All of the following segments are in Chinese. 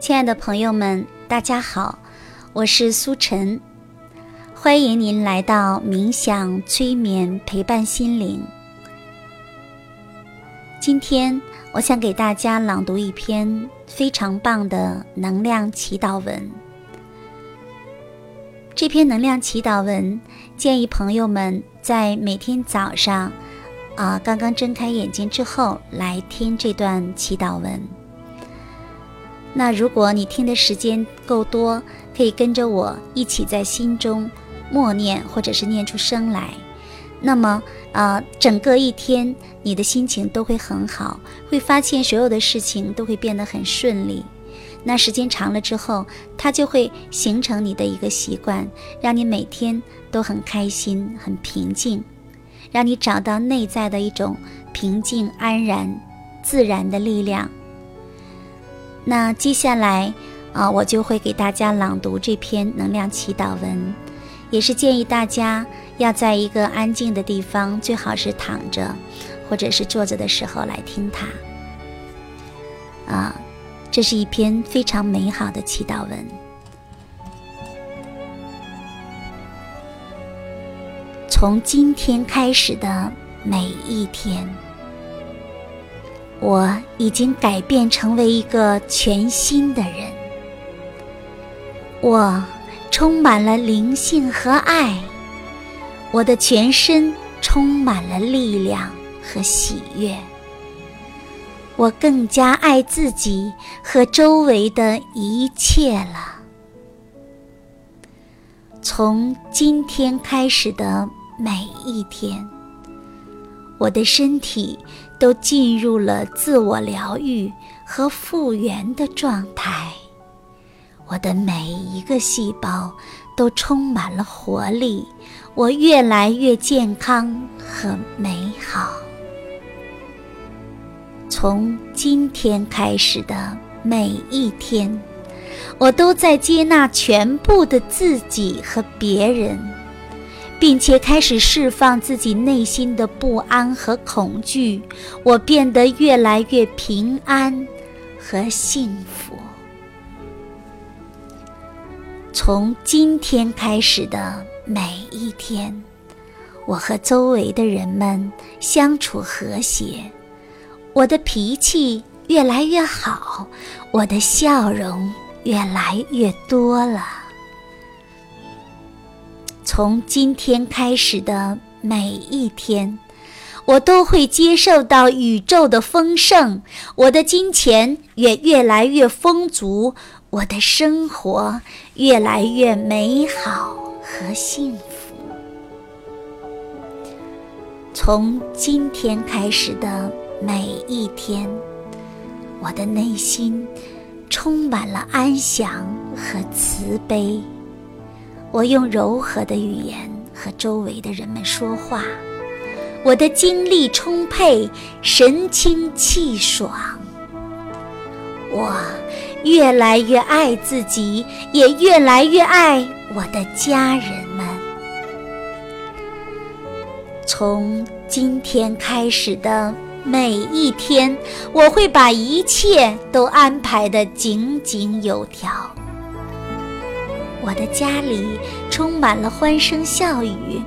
亲爱的朋友们，大家好，我是苏晨，欢迎您来到冥想催眠陪伴心灵。今天我想给大家朗读一篇非常棒的能量祈祷文。这篇能量祈祷文建议朋友们在每天早上，啊，刚刚睁开眼睛之后来听这段祈祷文。那如果你听的时间够多，可以跟着我一起在心中默念，或者是念出声来。那么，啊，整个一天你的心情都会很好，会发现所有的事情都会变得很顺利。那时间长了之后，它就会形成你的一个习惯，让你每天都很开心、很平静，让你找到内在的一种平静、安然、自然的力量。那接下来，啊，我就会给大家朗读这篇能量祈祷文，也是建议大家要在一个安静的地方，最好是躺着，或者是坐着的时候来听它。啊，这是一篇非常美好的祈祷文。从今天开始的每一天。我已经改变成为一个全新的人。我充满了灵性和爱，我的全身充满了力量和喜悦。我更加爱自己和周围的一切了。从今天开始的每一天。我的身体都进入了自我疗愈和复原的状态，我的每一个细胞都充满了活力，我越来越健康和美好。从今天开始的每一天，我都在接纳全部的自己和别人。并且开始释放自己内心的不安和恐惧，我变得越来越平安和幸福。从今天开始的每一天，我和周围的人们相处和谐，我的脾气越来越好，我的笑容越来越多了。从今天开始的每一天，我都会接受到宇宙的丰盛，我的金钱也越来越丰足，我的生活越来越美好和幸福。从今天开始的每一天，我的内心充满了安详和慈悲。我用柔和的语言和周围的人们说话，我的精力充沛，神清气爽。我越来越爱自己，也越来越爱我的家人们。从今天开始的每一天，我会把一切都安排的井井有条。我的家里充满了欢声笑语，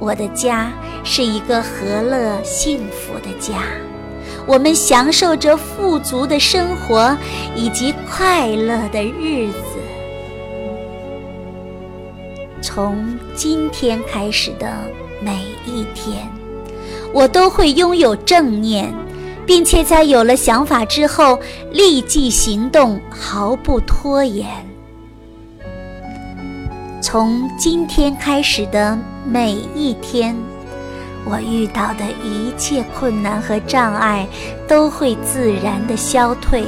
我的家是一个和乐幸福的家，我们享受着富足的生活以及快乐的日子。从今天开始的每一天，我都会拥有正念，并且在有了想法之后立即行动，毫不拖延。从今天开始的每一天，我遇到的一切困难和障碍都会自然的消退。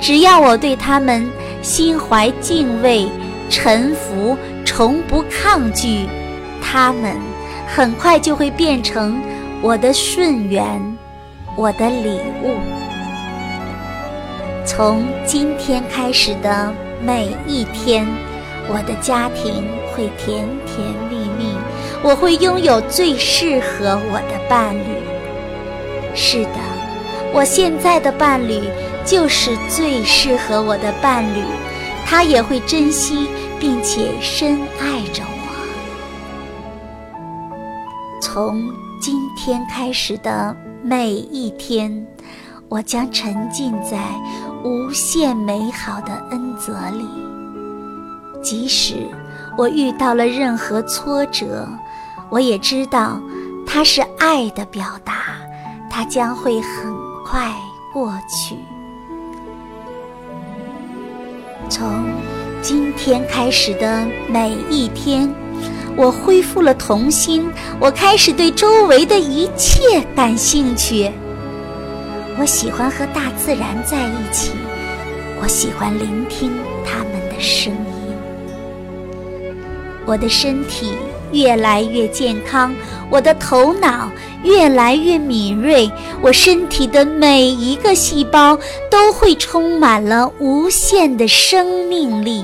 只要我对他们心怀敬畏、臣服，从不抗拒，他们很快就会变成我的顺缘，我的礼物。从今天开始的每一天。我的家庭会甜甜蜜蜜，我会拥有最适合我的伴侣。是的，我现在的伴侣就是最适合我的伴侣，他也会珍惜并且深爱着我。从今天开始的每一天，我将沉浸在无限美好的恩泽里。即使我遇到了任何挫折，我也知道它是爱的表达，它将会很快过去。从今天开始的每一天，我恢复了童心，我开始对周围的一切感兴趣。我喜欢和大自然在一起，我喜欢聆听它们的声音。我的身体越来越健康，我的头脑。越来越敏锐，我身体的每一个细胞都会充满了无限的生命力。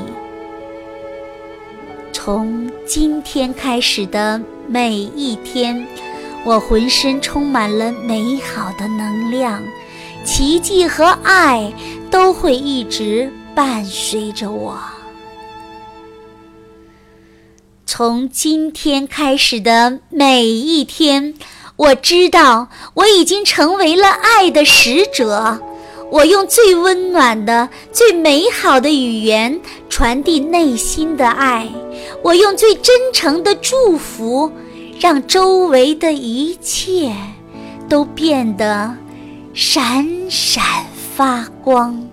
从今天开始的每一天，我浑身充满了美好的能量，奇迹和爱都会一直伴随着我。从今天开始的每一天。我知道我已经成为了爱的使者，我用最温暖的、最美好的语言传递内心的爱，我用最真诚的祝福，让周围的一切都变得闪闪发光。